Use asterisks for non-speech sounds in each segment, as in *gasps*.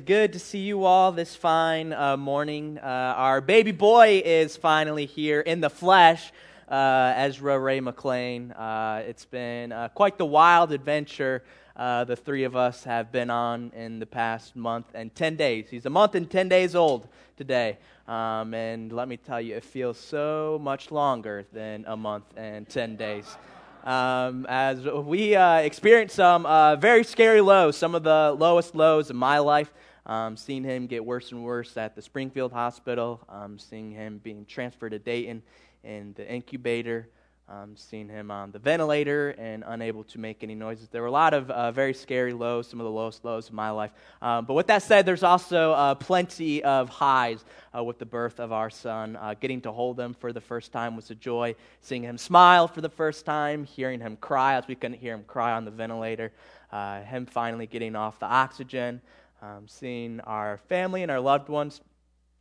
good to see you all this fine uh, morning. Uh, our baby boy is finally here in the flesh, uh, Ezra Ray McLean. Uh, it's been uh, quite the wild adventure uh, the three of us have been on in the past month and 10 days. He's a month and 10 days old today. Um, and let me tell you, it feels so much longer than a month and 10 days um, as we uh, experienced some uh, very scary lows, some of the lowest lows in my life. Um, seeing him get worse and worse at the Springfield Hospital, um, seeing him being transferred to Dayton in the incubator, um, seeing him on the ventilator and unable to make any noises. There were a lot of uh, very scary lows, some of the lowest lows of my life. Um, but with that said, there's also uh, plenty of highs uh, with the birth of our son. Uh, getting to hold him for the first time was a joy. Seeing him smile for the first time, hearing him cry as we couldn't hear him cry on the ventilator, uh, him finally getting off the oxygen, um, seeing our family and our loved ones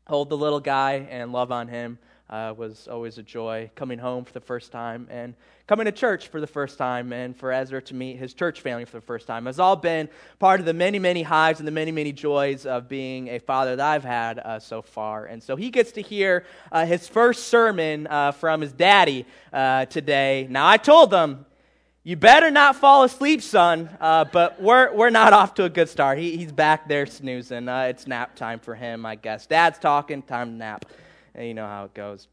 hold the little guy and love on him uh, was always a joy. Coming home for the first time and coming to church for the first time, and for Ezra to meet his church family for the first time has all been part of the many, many highs and the many, many joys of being a father that I've had uh, so far. And so he gets to hear uh, his first sermon uh, from his daddy uh, today. Now, I told them, you better not fall asleep, son. Uh, but we're, we're not off to a good start. He, he's back there snoozing. Uh, it's nap time for him, I guess. Dad's talking, time to nap. And you know how it goes.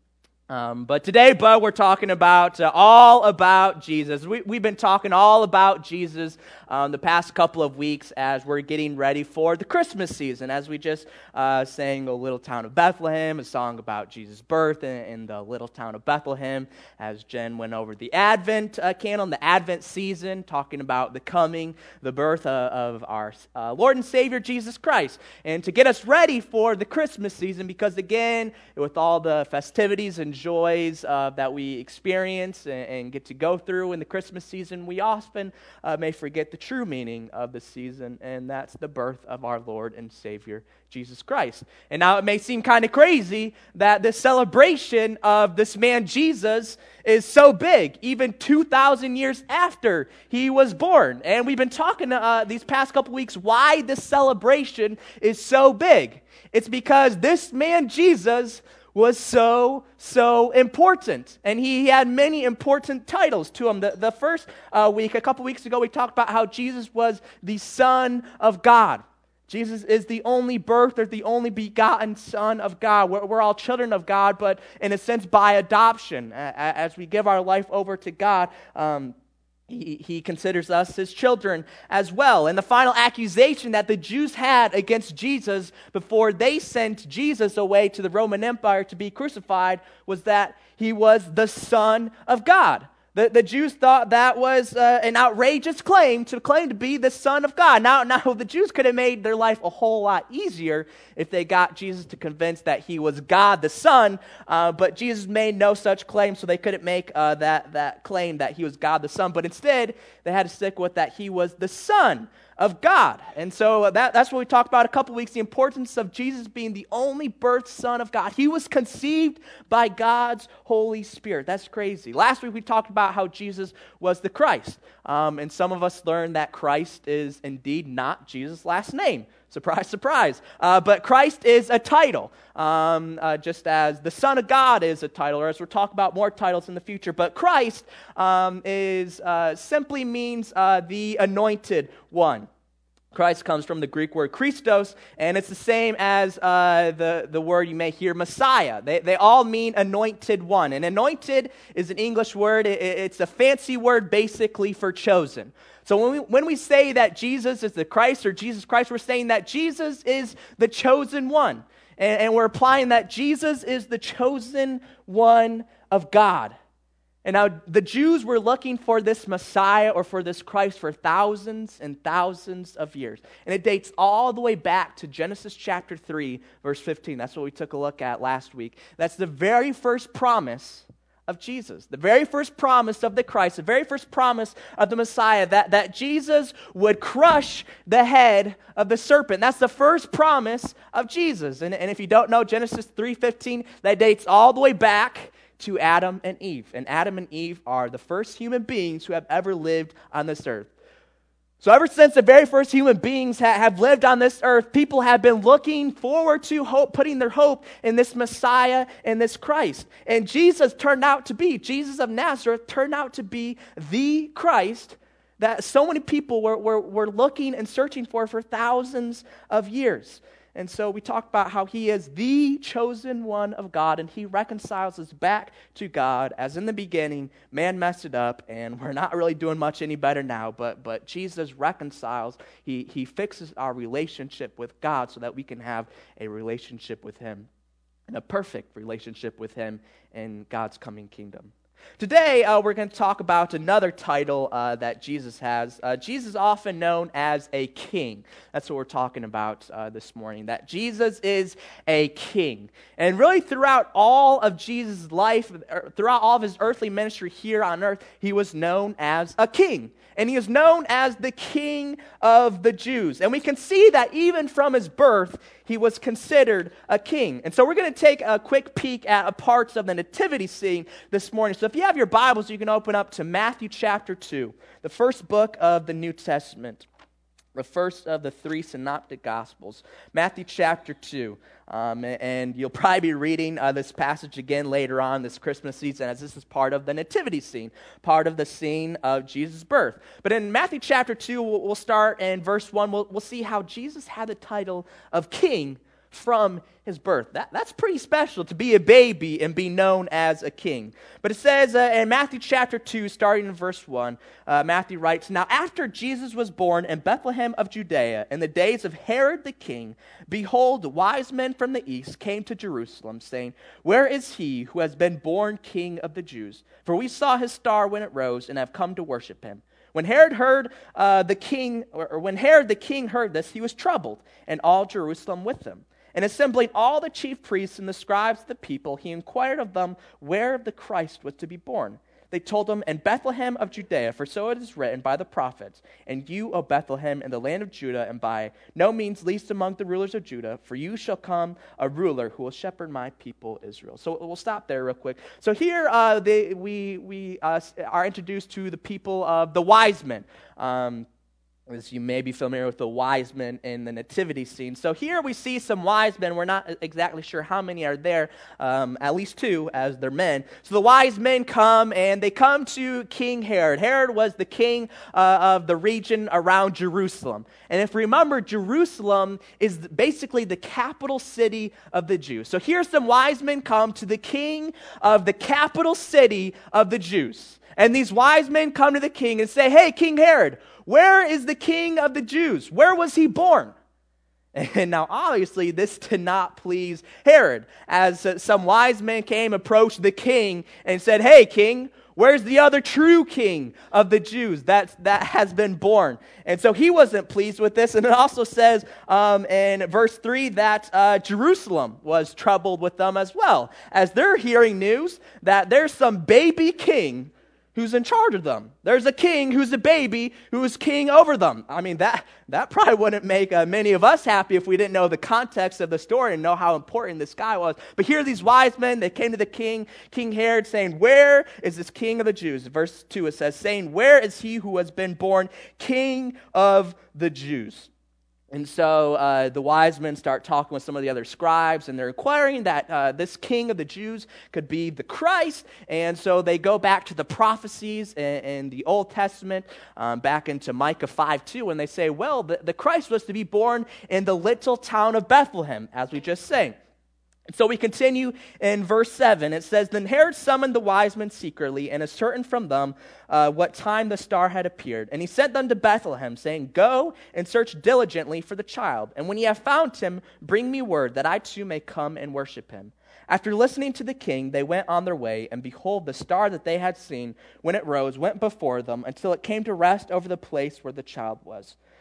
Um, but today, Bud, we're talking about uh, all about Jesus. We, have been talking all about Jesus um, the past couple of weeks as we're getting ready for the Christmas season, as we just uh, sang a little town of Bethlehem, a song about Jesus' birth in, in the little town of Bethlehem, as Jen went over the Advent uh, canon, the Advent season, talking about the coming, the birth of, of our uh, Lord and Savior Jesus Christ, and to get us ready for the Christmas season, because again, with all the festivities and joys uh, that we experience and, and, get to go through in the Christmas season, we often uh, may forget the true meaning of the season, and that's the birth of our Lord and Savior, Jesus Christ. And now it may seem kind of crazy that this celebration of this man Jesus is so big, even 2,000 years after he was born. And we've been talking uh, these past couple weeks why this celebration is so big. It's because this man Jesus was so, so important. And he had many important titles to him. The, the first uh, week, a couple weeks ago, we talked about how Jesus was the Son of God. Jesus is the only birth or the only begotten Son of God. We're, we're, all children of God, but in a sense by adoption. As we give our life over to God, um, he, he considers us his children as well. And the final accusation that the Jews had against Jesus before they sent Jesus away to the Roman Empire to be crucified was that he was the Son of God. The, the Jews thought that was uh, an outrageous claim to claim to be the Son of God. Now, now, the Jews could have made their life a whole lot easier if they got Jesus to convince that he was God the Son, uh, but Jesus made no such claim, so they couldn't make uh, that, that claim that he was God the Son. But instead, they had to stick with that he was the Son of God. And so that, that's what we talked about a couple weeks the importance of Jesus being the only birth Son of God. He was conceived by God's Holy Spirit. That's crazy. Last week we talked about how Jesus was the Christ. Um, and some of us learned that Christ is indeed not Jesus' last name. Surprise, surprise. Uh, but Christ is a title, um, uh, just as the Son of God is a title, or as we'll talk about more titles in the future. But Christ um, is, uh, simply means uh, the anointed one. Christ comes from the Greek word Christos, and it's the same as uh, the, the word you may hear Messiah. They, they all mean anointed one. And anointed is an English word, it, it's a fancy word basically for chosen. So when we, when we say that Jesus is the Christ or Jesus Christ, we're saying that Jesus is the chosen one. And, and we're applying that Jesus is the chosen one of God. And now the Jews were looking for this Messiah or for this Christ for thousands and thousands of years. And it dates all the way back to Genesis chapter 3, verse 15. That's what we took a look at last week. That's the very first promise of Jesus, the very first promise of the Christ, the very first promise of the Messiah, that, that Jesus would crush the head of the serpent. That's the first promise of Jesus. And, and if you don't know Genesis 3.15, that dates all the way back to Adam and Eve. And Adam and Eve are the first human beings who have ever lived on this earth. So, ever since the very first human beings ha- have lived on this earth, people have been looking forward to hope, putting their hope in this Messiah and this Christ. And Jesus turned out to be, Jesus of Nazareth turned out to be the Christ that so many people were, were, were looking and searching for for thousands of years. And so we talk about how he is the chosen one of God and he reconciles us back to God as in the beginning, man messed it up and we're not really doing much any better now, but, but Jesus reconciles, he, he fixes our relationship with God so that we can have a relationship with him and a perfect relationship with him in God's coming kingdom. Today, uh, we're going to talk about another title uh, that Jesus has. Uh, Jesus is often known as a king. That's what we're talking about uh, this morning. That Jesus is a king. And really, throughout all of Jesus' life, er, throughout all of his earthly ministry here on earth, he was known as a king. And he is known as the king of the Jews. And we can see that even from his birth, he was considered a king. And so we're going to take a quick peek at parts of the nativity scene this morning. So if you have your Bibles, you can open up to Matthew chapter 2, the first book of the New Testament the first of the three synoptic gospels matthew chapter 2 um, and you'll probably be reading uh, this passage again later on this christmas season as this is part of the nativity scene part of the scene of jesus birth. But in matthew chapter 2 we'll, start in verse 1 we'll, we'll see how jesus had the title of king from his birth. That, that's pretty special to be a baby and be known as a king. But it says uh, in Matthew chapter 2, starting in verse 1, uh, Matthew writes Now, after Jesus was born in Bethlehem of Judea, in the days of Herod the king, behold, wise men from the east came to Jerusalem, saying, Where is he who has been born king of the Jews? For we saw his star when it rose and have come to worship him. When Herod heard uh, the king, or when Herod the king heard this, he was troubled, and all Jerusalem with him. And assembling all the chief priests and the scribes of the people, he inquired of them where the Christ was to be born. They told him, In Bethlehem of Judea, for so it is written by the prophets, And you, O Bethlehem, in the land of Judah, and by no means least among the rulers of Judah, for you shall come a ruler who will shepherd my people Israel. So we'll stop there real quick. So here uh, they, we, we uh, are introduced to the people of the wise men. Um, as you may be familiar with the wise men in the nativity scene. So here we see some wise men. We're not exactly sure how many are there, um, at least two, as they're men. So the wise men come and they come to King Herod. Herod was the king uh, of the region around Jerusalem. And if you remember, Jerusalem is basically the capital city of the Jews. So here some wise men come to the king of the capital city of the Jews. And these wise men come to the king and say, Hey, King Herod, where is the king of the Jews? Where was he born? *laughs* And now, obviously, this did not please Herod, as uh, some wise men came, approached the king, and said, Hey, king, where's the other true king of the Jews that, that has been born? And so he wasn't pleased with this. And it also says um, in verse 3 that uh, Jerusalem was troubled with them as well, as they're hearing news that there's some baby king who's in charge of them. There's a king who's a baby who is king over them. I mean, that, that probably wouldn't make uh, many of us happy if we didn't know the context of the story and know how important this guy was. But here are these wise men. They came to the king, King Herod, saying, Where is this king of the Jews? Verse 2 it says, saying, Where is he who has been born king of the Jews? And so uh, the wise men start talking with some of the other scribes, and they're inquiring that uh, this king of the Jews could be the Christ. And so they go back to the prophecies in, in the Old Testament, um, back into Micah 5 2, and they say, well, the, the Christ was to be born in the little town of Bethlehem, as we just sang. So we continue in verse 7. It says, Then Herod summoned the wise men secretly and ascertained from them uh, what time the star had appeared. And he sent them to Bethlehem, saying, Go and search diligently for the child. And when ye have found him, bring me word that I too may come and worship him. After listening to the king, they went on their way, and behold, the star that they had seen when it rose went before them until it came to rest over the place where the child was.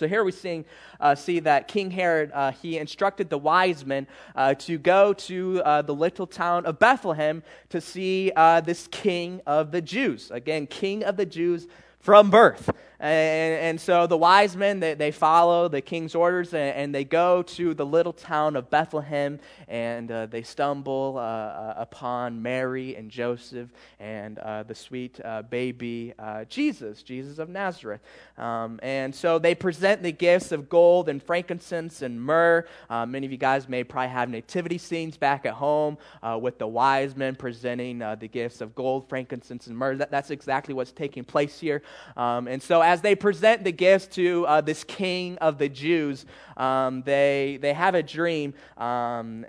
So here we see, uh, see that King Herod, uh, he instructed the wise men uh, to go to uh, the little town of Bethlehem to see uh, this king of the Jews. Again, king of the Jews from birth. And, and, so the wise men, they, they follow the king's orders and, and, they go to the little town of Bethlehem and uh, they stumble uh, uh, upon Mary and Joseph and uh, the sweet uh, baby uh, Jesus, Jesus of Nazareth. Um, and so they present the gifts of gold and frankincense and myrrh. many of you guys may probably have nativity scenes back at home with the wise men presenting the gifts of gold, frankincense, and myrrh. That, that's exactly what's taking place here. Um, and so as they present the gifts to uh, this king of the Jews, um, they, they have a dream, um,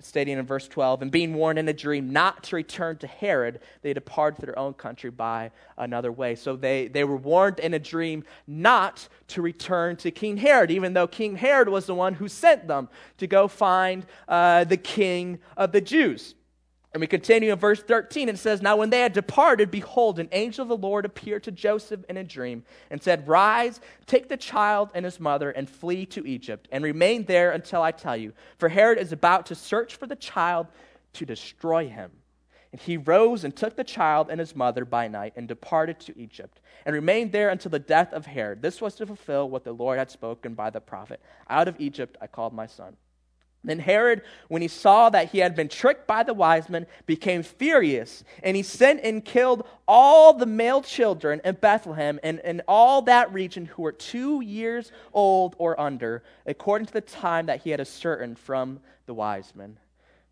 stating in verse 12, and being warned in a dream not to return to Herod, they departed to their own country by another way. So they, they were warned in a dream not to return to King Herod, even though King Herod was the one who sent them to go find uh, the king of the Jews. And we continue in verse 13. It says, Now when they had departed, behold, an angel of the Lord appeared to Joseph in a dream and said, Rise, take the child and his mother, and flee to Egypt, and remain there until I tell you. For Herod is about to search for the child to destroy him. And he rose and took the child and his mother by night and departed to Egypt, and remained there until the death of Herod. This was to fulfill what the Lord had spoken by the prophet Out of Egypt I called my son. Then Herod, when he saw that he had been tricked by the wise men, became furious, and he sent and killed all the male children in Bethlehem and in all that region who were two years old or under, according to the time that he had ascertained from the wise men.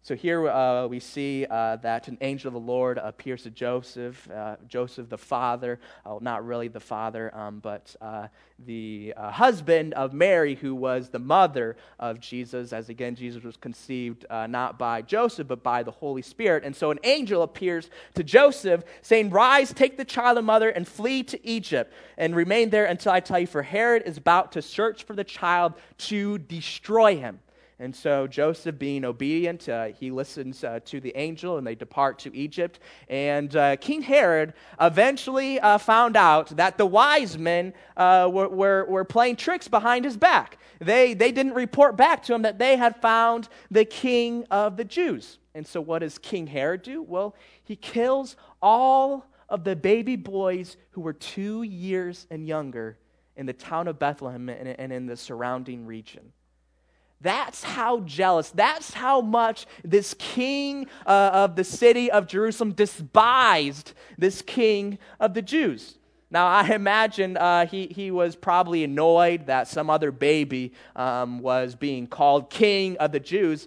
So here uh, we see uh, that an angel of the Lord appears to Joseph, uh, Joseph the father, well, not really the father, um, but uh, the uh, husband of Mary, who was the mother of Jesus, as again, Jesus was conceived uh, not by Joseph, but by the Holy Spirit. And so an angel appears to Joseph, saying, Rise, take the child and mother, and flee to Egypt, and remain there until I tell you, for Herod is about to search for the child to destroy him. And so Joseph, being obedient, uh, he listens uh, to the angel and they depart to Egypt. And uh, King Herod eventually uh, found out that the wise men uh, were, were, were, playing tricks behind his back. They, they didn't report back to him that they had found the king of the Jews. And so what does King Herod do? Well, he kills all of the baby boys who were two years and younger in the town of Bethlehem and, and in the surrounding region. That's how jealous, that's how much this king uh, of the city of Jerusalem despised this king of the Jews. Now, I imagine uh, he, he was probably annoyed that some other baby um, was being called king of the Jews,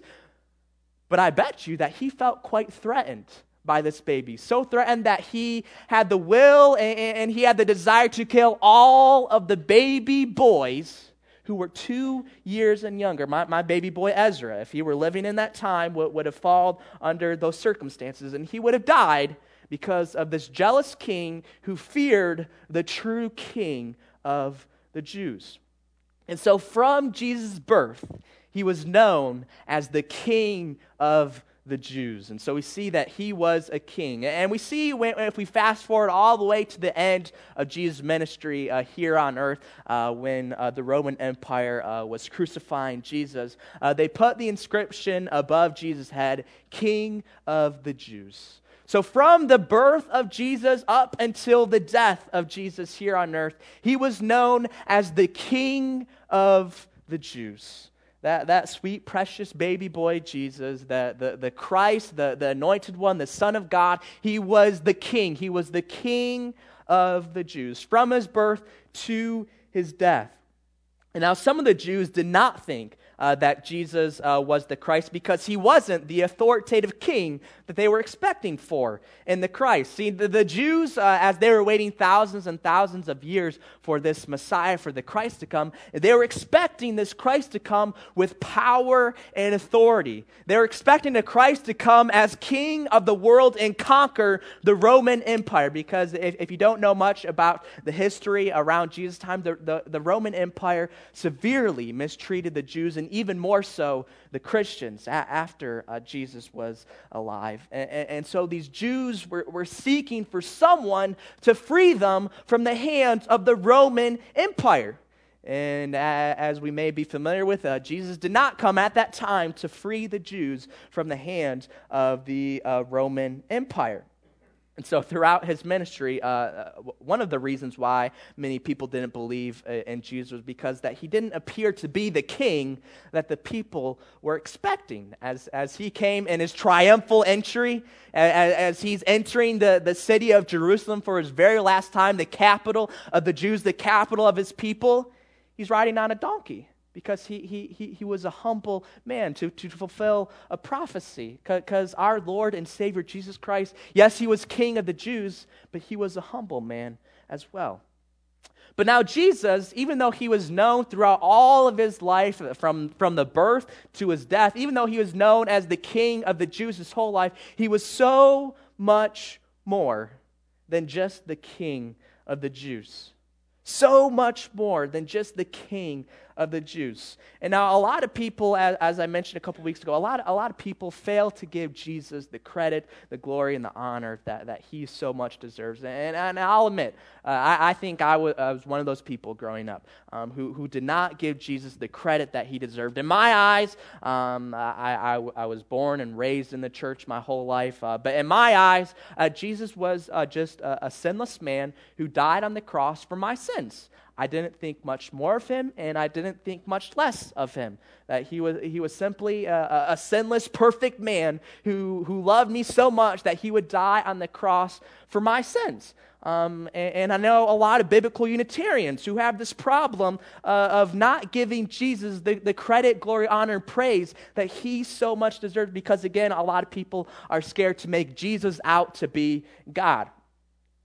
but I bet you that he felt quite threatened by this baby. So threatened that he had the will and, and he had the desire to kill all of the baby boys who were two years and younger. My, my baby boy Ezra, if he were living in that time, would, would have fallen under those circumstances, and he would have died because of this jealous king who feared the true king of the Jews. And so, from Jesus' birth, he was known as the king of the Jews. And so we see that he was a king. And we see, when, if we fast forward all the way to the end of Jesus' ministry uh, here on earth, uh, when uh, the Roman Empire uh, was crucifying Jesus, uh, they put the inscription above Jesus' head, King of the Jews. So, from the birth of Jesus up until the death of Jesus here on earth, he was known as the King of the Jews that, that sweet, precious baby boy Jesus, the, the, the Christ, the, the anointed one, the Son of God, he was the king. He was the king of the Jews from his birth to his death. And now, some of the Jews did not think uh, that Jesus uh, was the Christ because he wasn't the authoritative king that they were expecting for in the Christ. See, the, the Jews, uh, as they were waiting thousands and thousands of years for this Messiah, for the Christ to come, they were expecting this Christ to come with power and authority. They were expecting the Christ to come as king of the world and conquer the Roman Empire. Because if, if you don't know much about the history around Jesus' time, the, the, the Roman Empire severely mistreated the Jews and even more so the Christians a- after uh, Jesus was alive. And, and, so these Jews were, were seeking for someone to free them from the hands of the Roman Empire. And as we may be familiar with, uh, Jesus did not come at that time to free the Jews from the hands of the uh, Roman Empire. And so, throughout his ministry, uh, uh one of the reasons why many people didn't believe uh, in Jesus was because that he didn't appear to be the king that the people were expecting. As, as he came in his triumphal entry, as, as he's entering the, the city of Jerusalem for his very last time, the capital of the Jews, the capital of his people, he's riding on a donkey because he, he, he, he was a humble man to, to fulfill a prophecy. Because our Lord and Savior Jesus Christ, yes, he was king of the Jews, but he was a humble man as well. But now, Jesus, even though he was known throughout all of his life, uh, from, from the birth to his death, even though he was known as the king of the Jews his whole life, he was so much more than just the king of the Jews. So much more than just the king of the Jews. And now, a lot of people, as, as I mentioned a couple weeks ago, a lot, a lot of people fail to give Jesus the credit, the glory, and the honor that, that he so much deserves. And, and I'll admit, uh, I, I, think I, w- I was one of those people growing up um, who, who did not give Jesus the credit that he deserved. In my eyes, um, I, I, I, was born and raised in the church my whole life, uh, but in my eyes, uh, Jesus was uh, just a, a sinless man who died on the cross for my sins. I didn't think much more of him, and I didn't think much less of him. That he was, he was simply a, a, sinless, perfect man who, who loved me so much that he would die on the cross for my sins. Um, and, and, I know a lot of biblical Unitarians who have this problem uh, of not giving Jesus the, the credit, glory, honor, and praise that he so much deserves because, again, a lot of people are scared to make Jesus out to be God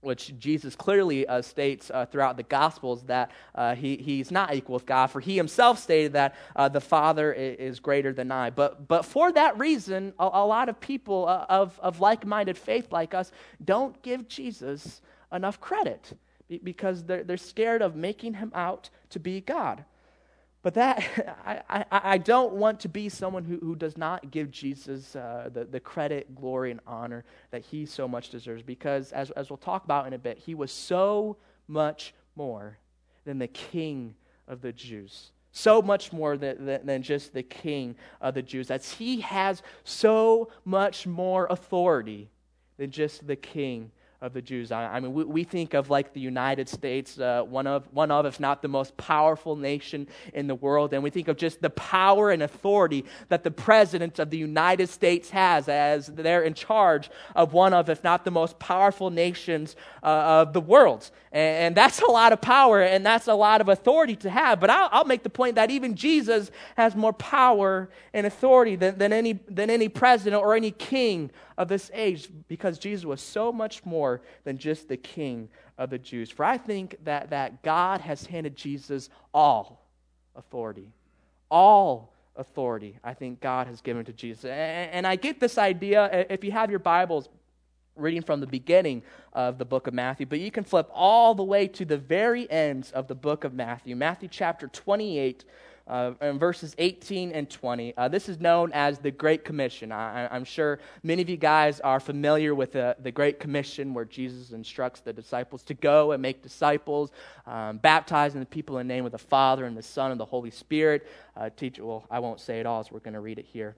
which Jesus clearly uh, states uh, throughout the Gospels that uh, he, he's not equal with God, for he himself stated that uh, the Father is, greater than I. But, but for that reason, a, a lot of people uh, of, of like minded faith like us don't give Jesus enough credit because they're, they're scared of making him out to be God. But that, *laughs* I, I, I, don't want to be someone who, who does not give Jesus uh, the, the credit, glory, and honor that he so much deserves. Because, as, as we'll talk about in a bit, he was so much more than the king of the Jews. So much more than, than, than just the king of the Jews. As he has so much more authority than just the king of the Jews. I, I mean, we, we, think of like the United States, uh, one, of, one of, if not the most powerful nation in the world, and we think of just the power and authority that the President of the United States has as they're in charge of one of, if not the most powerful nations uh, of the world. And, and, that's a lot of power and that's a lot of authority to have. But I'll, I'll make the point that even Jesus has more power and authority than, than, any, than any president or any king of this age because Jesus was so much more than just the king of the Jews. For I think that, that God has handed Jesus all authority. All authority, I think God has given to Jesus. And, and I get this idea, if you have your Bibles, reading from the beginning of the book of Matthew, but you can flip all the way to the very ends of the book of Matthew, Matthew chapter 28, uh, in verses 18 and 20. Uh, this is known as the Great Commission. I, am sure many of you guys are familiar with the, the Great Commission where Jesus instructs the disciples to go and make disciples, um, baptizing the people in the name of the Father and the Son and the Holy Spirit. Uh, teach, well, I won't say it all, so we're going to read it here.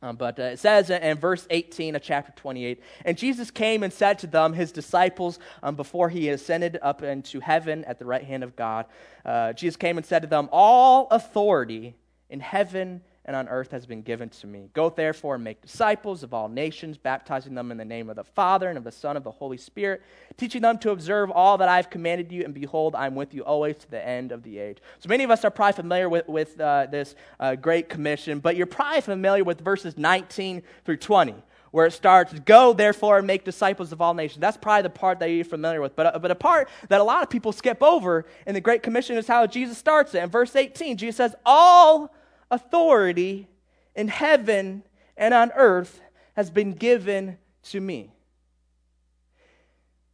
Um, but uh, it says in verse 18 of chapter 28 And Jesus came and said to them, his disciples, um, before he ascended up into heaven at the right hand of God, uh, Jesus came and said to them, All authority in heaven and on earth has been given to me. Go therefore and make disciples of all nations, baptizing them in the name of the Father and of the Son and of the Holy Spirit, teaching them to observe all that I have commanded you, and behold, I am with you always to the end of the age. So many of us are probably familiar with, with uh, this uh, Great Commission, but you're probably familiar with verses 19 through 20 where it starts, Go therefore and make disciples of all nations. That's probably the part that you're familiar with. But, uh, but a part that a lot of people skip over in the Great Commission is how Jesus starts it. In verse 18, Jesus says, All authority in heaven and on earth has been given to me.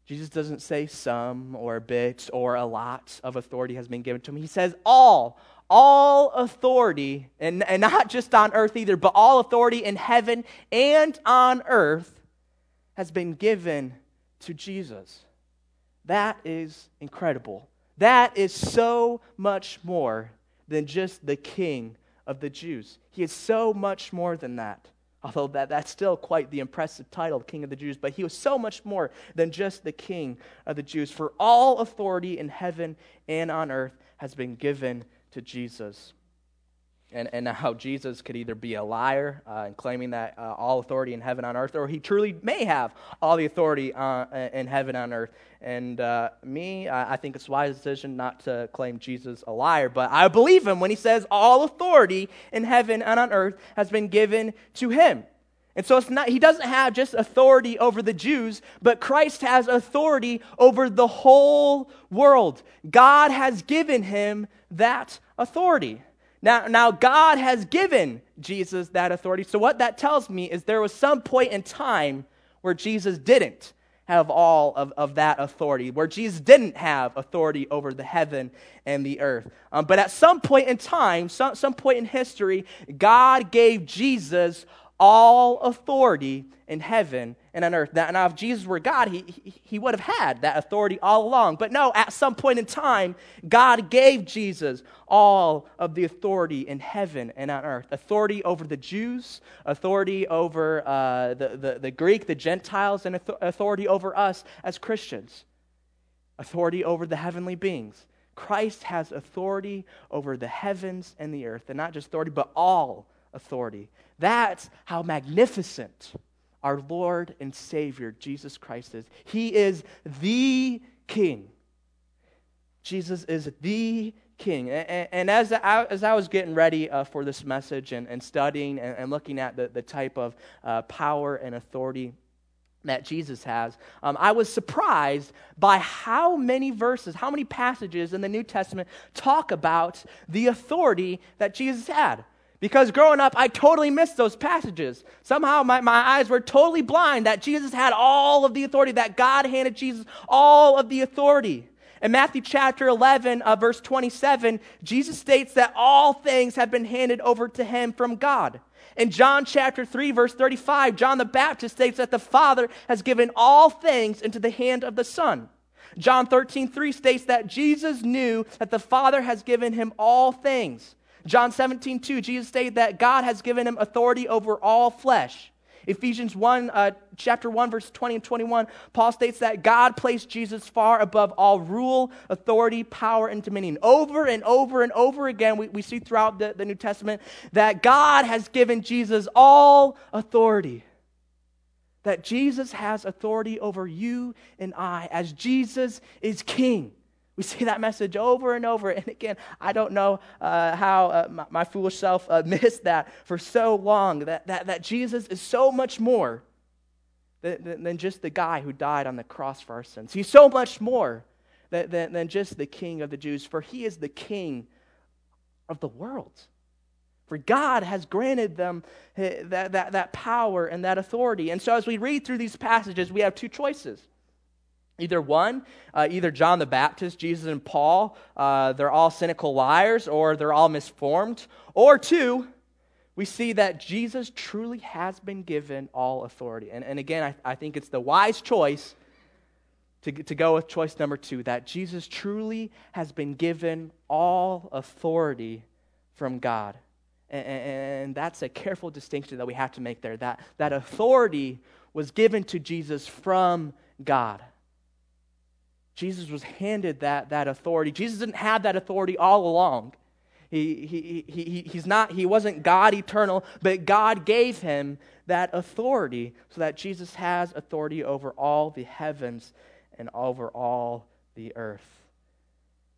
Jesus doesn't say some or a bit or a lot of authority has been given to him. He says all, all authority, and, and not just on earth either, but all authority in heaven and on earth has been given to Jesus. That is incredible That is so much more than just the king of the Jews. He is so much more than that. Although that, that's still quite the impressive title, King of the Jews, but he was so much more than just the King of the Jews. For all authority in heaven and on earth has been given to Jesus and, and how Jesus could either be a liar uh, and claiming that uh, all authority in heaven on earth, or he truly may have all the authority uh, in heaven on earth. And uh, me, I think it's wise decision not to claim Jesus a liar, but I believe him when he says all authority in heaven and on earth has been given to him. And so it's not, he doesn't have just authority over the Jews, but Christ has authority over the whole world. God has given him that authority. Now, now, God has given Jesus that authority. So, what that tells me is there was some point in time where Jesus didn't have all of, of that authority, where Jesus didn't have authority over the heaven and the earth. Um, but at some point in time, some, some point in history, God gave Jesus all authority in heaven and on earth. Now, if Jesus were God, he, he, he would have had that authority all along. But no, at some point in time, God gave Jesus all of the authority in heaven and on earth authority over the Jews, authority over uh, the, the, the Greek, the Gentiles, and authority over us as Christians, authority over the heavenly beings. Christ has authority over the heavens and the earth, and not just authority, but all authority. That's how magnificent our Lord and Savior, Jesus Christ, is. He is the King. Jesus is the King. And, as, I, as I was getting ready uh, for this message and, studying and, and, looking at the, the type of uh, power and authority that Jesus has, um, I was surprised by how many verses, how many passages in the New Testament talk about the authority that Jesus had. Because growing up, I totally missed those passages. Somehow my, my eyes were totally blind that Jesus had all of the authority, that God handed Jesus all of the authority. In Matthew chapter 11, uh, verse 27, Jesus states that all things have been handed over to him from God. In John chapter 3, verse 35, John the Baptist states that the Father has given all things into the hand of the Son. John 13, 3 states that Jesus knew that the Father has given him all things. John 17, 2, Jesus stated that God has given him authority over all flesh. Ephesians 1, uh, chapter 1, verse 20 and 21, Paul states that God placed Jesus far above all rule, authority, power, and dominion. Over and over and over again, we, we see throughout the, the New Testament that God has given Jesus all authority. That Jesus has authority over you and I, as Jesus is king. We *laughs* see that message over and over. And again, I don't know uh, how uh, my, my, foolish self *laughs* uh, missed that for so long that, that, that Jesus is so much more than, than, just the guy who died on the cross for our sins. He's so much more than, than, than just the king of the Jews, for he is the king of the world. For God has granted them eh, that, that, that power and that authority. And so as we read through these passages, we have two choices. Either one, uh, either John the Baptist, Jesus, and Paul, uh, they're all cynical liars or they're all misformed. Or two, we see that Jesus truly has been given all authority. And, and again, I, I think it's the wise choice to, to go with choice number two that Jesus truly has been given all authority from God. And, and that's a careful distinction that we have to make there that, that authority was given to Jesus from God. Jesus was handed that, that authority. Jesus didn't have that authority all along. He, he, he, he's not, he wasn't God eternal, but God gave him that authority so that Jesus has authority over all the heavens and over all the earth.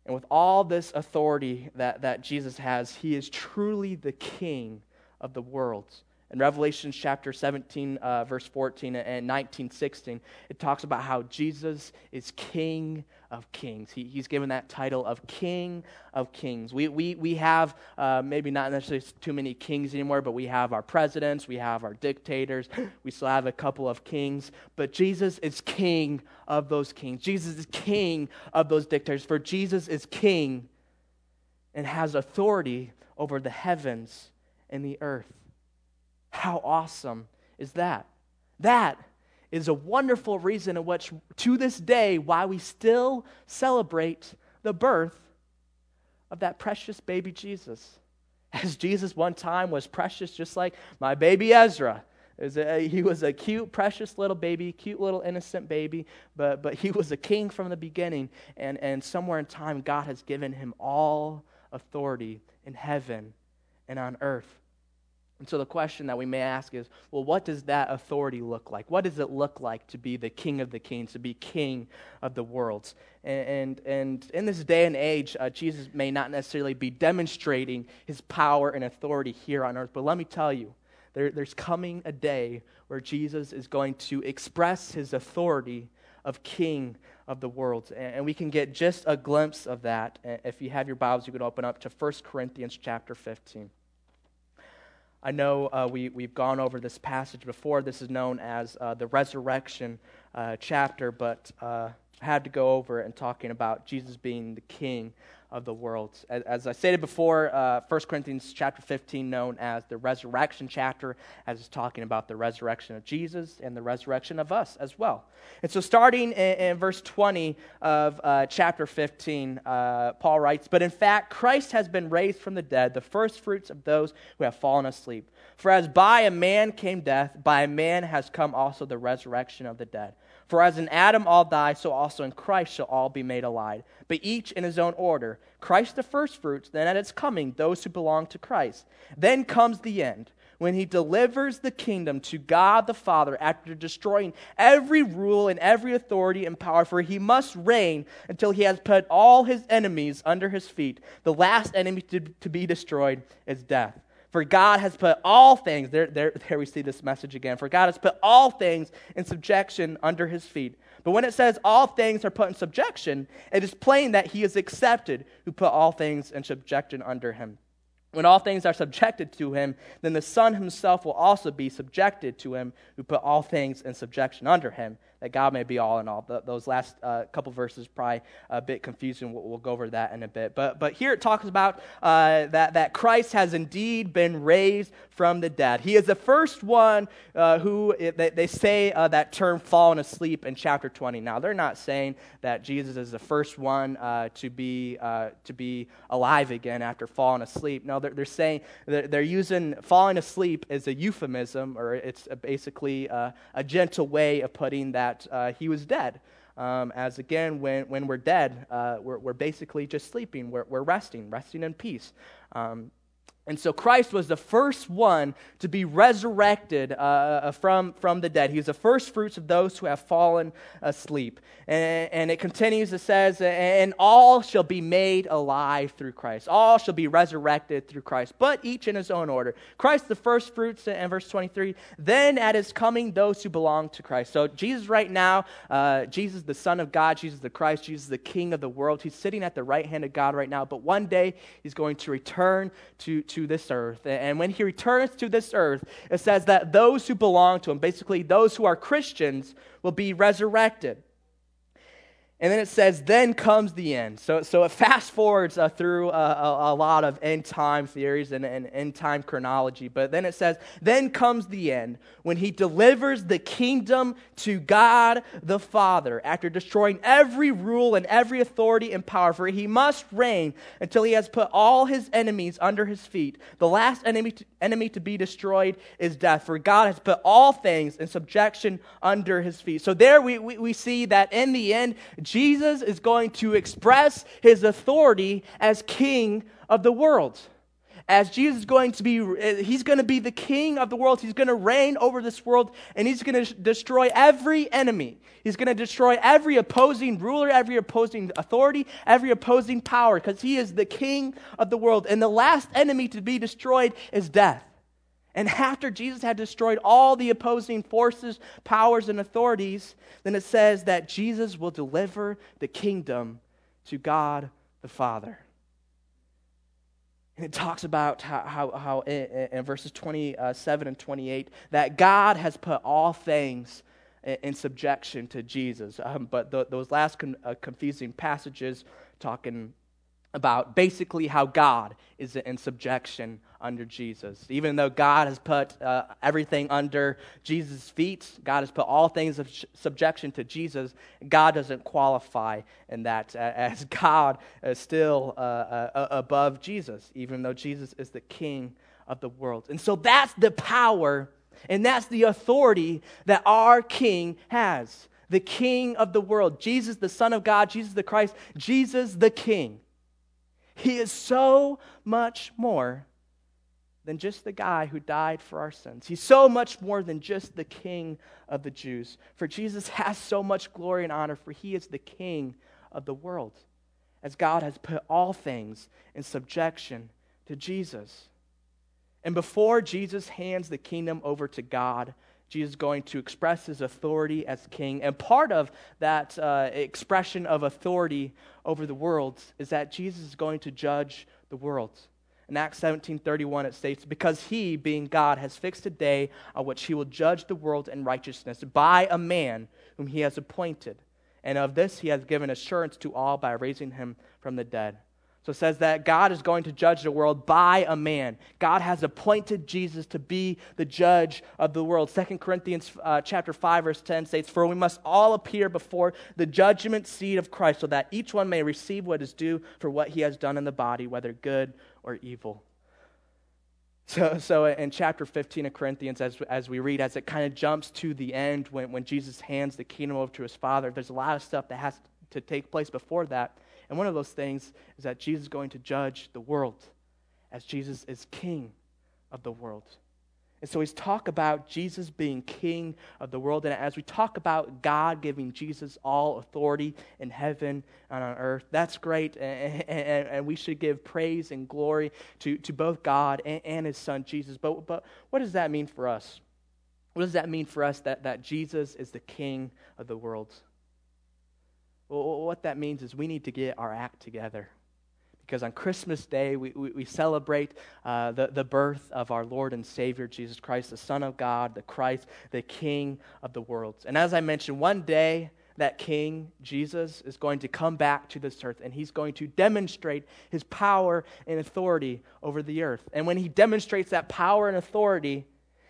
And with all this authority that, that Jesus has, he is truly the king of the world. In Revelation chapter 17, uh, verse 14 and 19, 16, it talks about how Jesus is King of Kings. He, he's given that title of King of Kings. We, we, we have uh, maybe not necessarily too many kings anymore, but we have our presidents, we have our dictators, *gasps* we still have a couple of kings. But Jesus is King of those kings. Jesus is King of those dictators. For Jesus is King and has authority over the heavens and the earth. How awesome is that? That is a wonderful reason in which, to this day, why we still celebrate the birth of that precious baby Jesus. As Jesus one time was precious, just like my baby Ezra. A, he was a cute, precious little baby, cute little innocent baby, but, but he was a king from the beginning. And, and somewhere in time, God has given him all authority in heaven and on earth. And so the question that we may ask is well, what does that authority look like? What does it look like to be the king of the kings, to be king of the worlds? And, and, and in this day and age, uh, Jesus may not necessarily be demonstrating his power and authority here on earth, but let me tell you, there, there's coming a day where Jesus is going to express his authority of king of the world. And, and we can get just a glimpse of that. If you have your Bibles, you can open up to 1 Corinthians chapter 15. I know uh, we, we've gone over this passage before. This is known as uh, the resurrection uh, chapter, but uh, I had to go over it and talking about Jesus being the king of the world. As, I stated before, uh, 1 Corinthians chapter 15, known as the resurrection chapter, as it's talking about the resurrection of Jesus and the resurrection of us as well. And so, starting in, in verse 20 of uh, chapter 15, uh, Paul writes, But in fact, Christ has been raised from the dead, the first fruits of those who have fallen asleep. For as by a man came death, by a man has come also the resurrection of the dead. For as in Adam all die, so also in Christ shall all be made alive, but each in his own order. Christ the firstfruits, then at its coming, those who belong to Christ. Then comes the end, when he delivers the kingdom to God the Father after destroying every rule and every authority and power, for he must reign until he has put all his enemies under his feet. The last enemy to, to be destroyed is death. For God has put all things, there, there, there we see this message again. For God has put all things in subjection under his feet. But when it says all things are put in subjection, it is plain that he is accepted who put all things in subjection under him. When all things are subjected to him, then the Son himself will also be subjected to him who put all things in subjection under him that God may be all in all. Those last uh, couple verses probably a bit confusing. We'll, we'll, go over that in a bit. But, but here it talks about uh, that, that Christ has indeed been raised from the dead. He is the first one uh, who, they, they say uh, that term fallen asleep in chapter 20. Now, they're not saying that Jesus is the first one uh, to, be, uh, to be alive again after falling asleep. No, they're, they're saying they're, they're using falling asleep as a euphemism, or it's basically a gentle way of putting that that uh, he was dead. Um, as again, when, when we're dead, uh, we're, we're basically just sleeping, we're, we're resting, resting in peace. Um, and so Christ was the first one to be resurrected uh, uh, from, from the dead. He was the first fruits of those who have fallen asleep. And, and it continues, it says, and all shall be made alive through Christ. All shall be resurrected through Christ, but each in his own order. Christ the first fruits and verse 23. Then at his coming, those who belong to Christ. So Jesus right now, uh, Jesus the Son of God, Jesus the Christ, Jesus the King of the world. He's sitting at the right hand of God right now, but one day he's going to return to, to to this earth. And when he returns to this earth, it says that those who belong to him, basically those who are Christians, will be resurrected. And then it says, then comes the end. So, so it fast forwards uh, through uh, a, a, lot of end time theories and, and end time chronology. But then it says, then comes the end when he delivers the kingdom to God the Father after destroying every rule and every authority and power. For he must reign until he has put all his enemies under his feet. The last enemy to, enemy to be destroyed is death. For God has put all things in subjection under his feet. So there we, we, we see that in the end, Jesus is going to express his authority as king of the world. As Jesus is going to be, eh, he's going to be the king of the world. He's going to reign over this world and he's going to destroy every enemy. He's going to destroy every opposing ruler, every opposing authority, every opposing power because he is the king of the world. And the last enemy to be destroyed is death. And after Jesus had destroyed all the opposing forces, powers, and authorities, then it says that Jesus will deliver the kingdom to God the Father. And it talks about how, how, how in, in, verses 27 and 28 that God has put all things in, in subjection to Jesus. Um, but the, those last con, uh, confusing passages talking about basically how God is in subjection under Jesus. Even though God has put uh, everything under Jesus' feet, God has put all things of subjection to Jesus, God doesn't qualify in that, *laughs* as God is still uh, uh, above Jesus, even though Jesus is the king of the world. And so that's the power and that's the authority that our king has. The king of the world, Jesus, the Son of God, Jesus the Christ, Jesus the King. He is so much more than just the guy who died for our sins. He's so much more than just the king of the Jews. For Jesus *laughs* has so much glory and honor, for he is the king of the world, as God has put all things in subjection to Jesus. And before Jesus hands the kingdom over to God, Jesus is going to express his authority as king. And part of that uh, expression of authority over the world is that Jesus is going to judge the world. In Acts 17:31 it states because he being God has fixed a day on which he will judge the world in righteousness by a man whom he has appointed and of this he has given assurance to all by raising him from the dead. So it says that God is going to judge the world by a man. God has appointed Jesus to be the judge of the world. 2 Corinthians uh, chapter 5 verse 10 states, "For we must all appear before the judgment seat of Christ, so that each one may receive what is due for what he has done in the body, whether good or evil." So, so in chapter 15 of Corinthians, as, as we read, as it kind of jumps to the end when, when Jesus hands the kingdom over to his Father, there's a lot of stuff that has to take place before that. And one of those things is that Jesus is going to judge the world as Jesus is king of the world. And so he's talk about Jesus being king of the world. And as we talk about God giving Jesus all authority in heaven and on earth, that's great. And, and, and we should give praise and glory to, to both God and, and, his son Jesus. But, but what does that mean for us? What does that mean for us that, that Jesus is the king of the world? Well, what that means is we need to get our act together. Because on Christmas Day, we, we, we celebrate uh, the, the birth of our Lord and Savior, Jesus Christ, the Son of God, the Christ, the King of the world. And as I mentioned, one day, that King, Jesus, is going to come back to this earth and he's going to demonstrate his power and authority over the earth. And when he demonstrates that power and authority,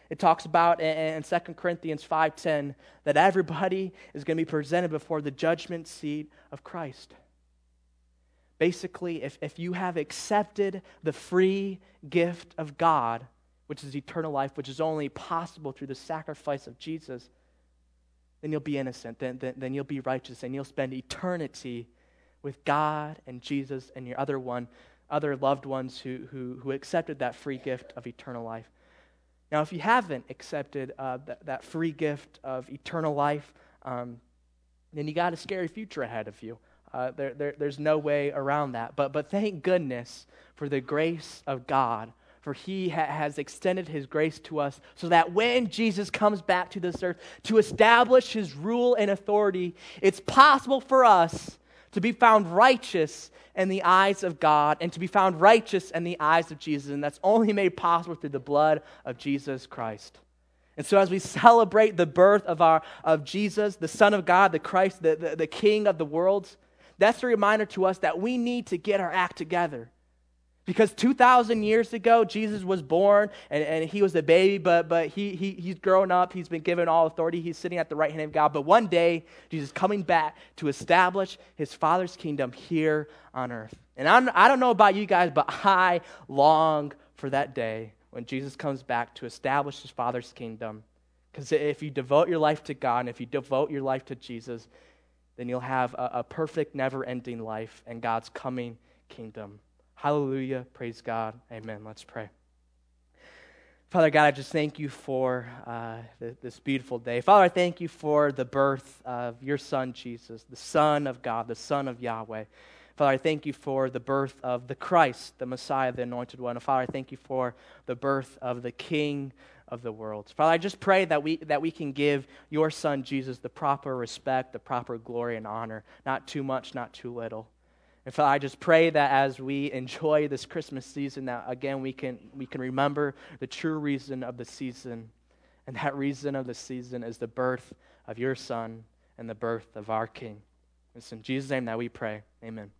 it talks about in 2 Corinthians 5:10 that everybody is going to be presented before the judgment seat of Christ. Basically, if, if you have accepted the free gift of God, which is eternal life, which is only possible through the sacrifice of Jesus, then you'll be innocent. Then, then, then you'll be righteous, and you'll spend eternity with God and Jesus and your other one, other loved ones who, who, who accepted that free gift of eternal life. Now, if you haven't accepted uh, that, free gift of eternal life, um, then you got a scary future ahead of you. Uh, there, there, there's no way around that. But, but thank goodness for the grace of God, for He ha- has extended His grace to us so that when Jesus comes back to this earth to establish His rule and authority, it's possible for us to be found righteous in the eyes of God and to be found righteous in the eyes of Jesus. And that's only made possible through the blood of Jesus Christ. And so, as we celebrate the birth of, our, of Jesus, the Son of God, the Christ, the, the, the King of the world, that's a reminder to us that we need to get our act together. Because 2,000 years ago, Jesus was born and, and he was a baby, but, but he, he, he's grown up. He's been given all authority. He's sitting at the right hand of God. But one day, Jesus coming back to establish his Father's kingdom here on earth. And I'm, I don't know about you guys, but I long for that day when Jesus comes back to establish his Father's kingdom. Because if you devote your life to God and if you devote your life to Jesus, then you'll have a, a perfect, never ending life and God's coming kingdom. Hallelujah. Praise God. Amen. Let's pray. Father God, I just thank you for uh, this beautiful day. Father, I thank you for the birth of your Son, Jesus, the Son of God, the Son of Yahweh. Father, I thank you for the birth of the Christ, the Messiah, the Anointed One. And Father, I thank you for the birth of the King of the world. Father, I just pray that we, that we can give your Son, Jesus, the proper respect, the proper glory and honor, not too much, not too little. And Father, I just pray that as we enjoy this Christmas season, that again we can, we can remember the true reason of the season. And that reason of the season is the birth of your Son and the birth of our King. It's in Jesus' name that we pray. Amen.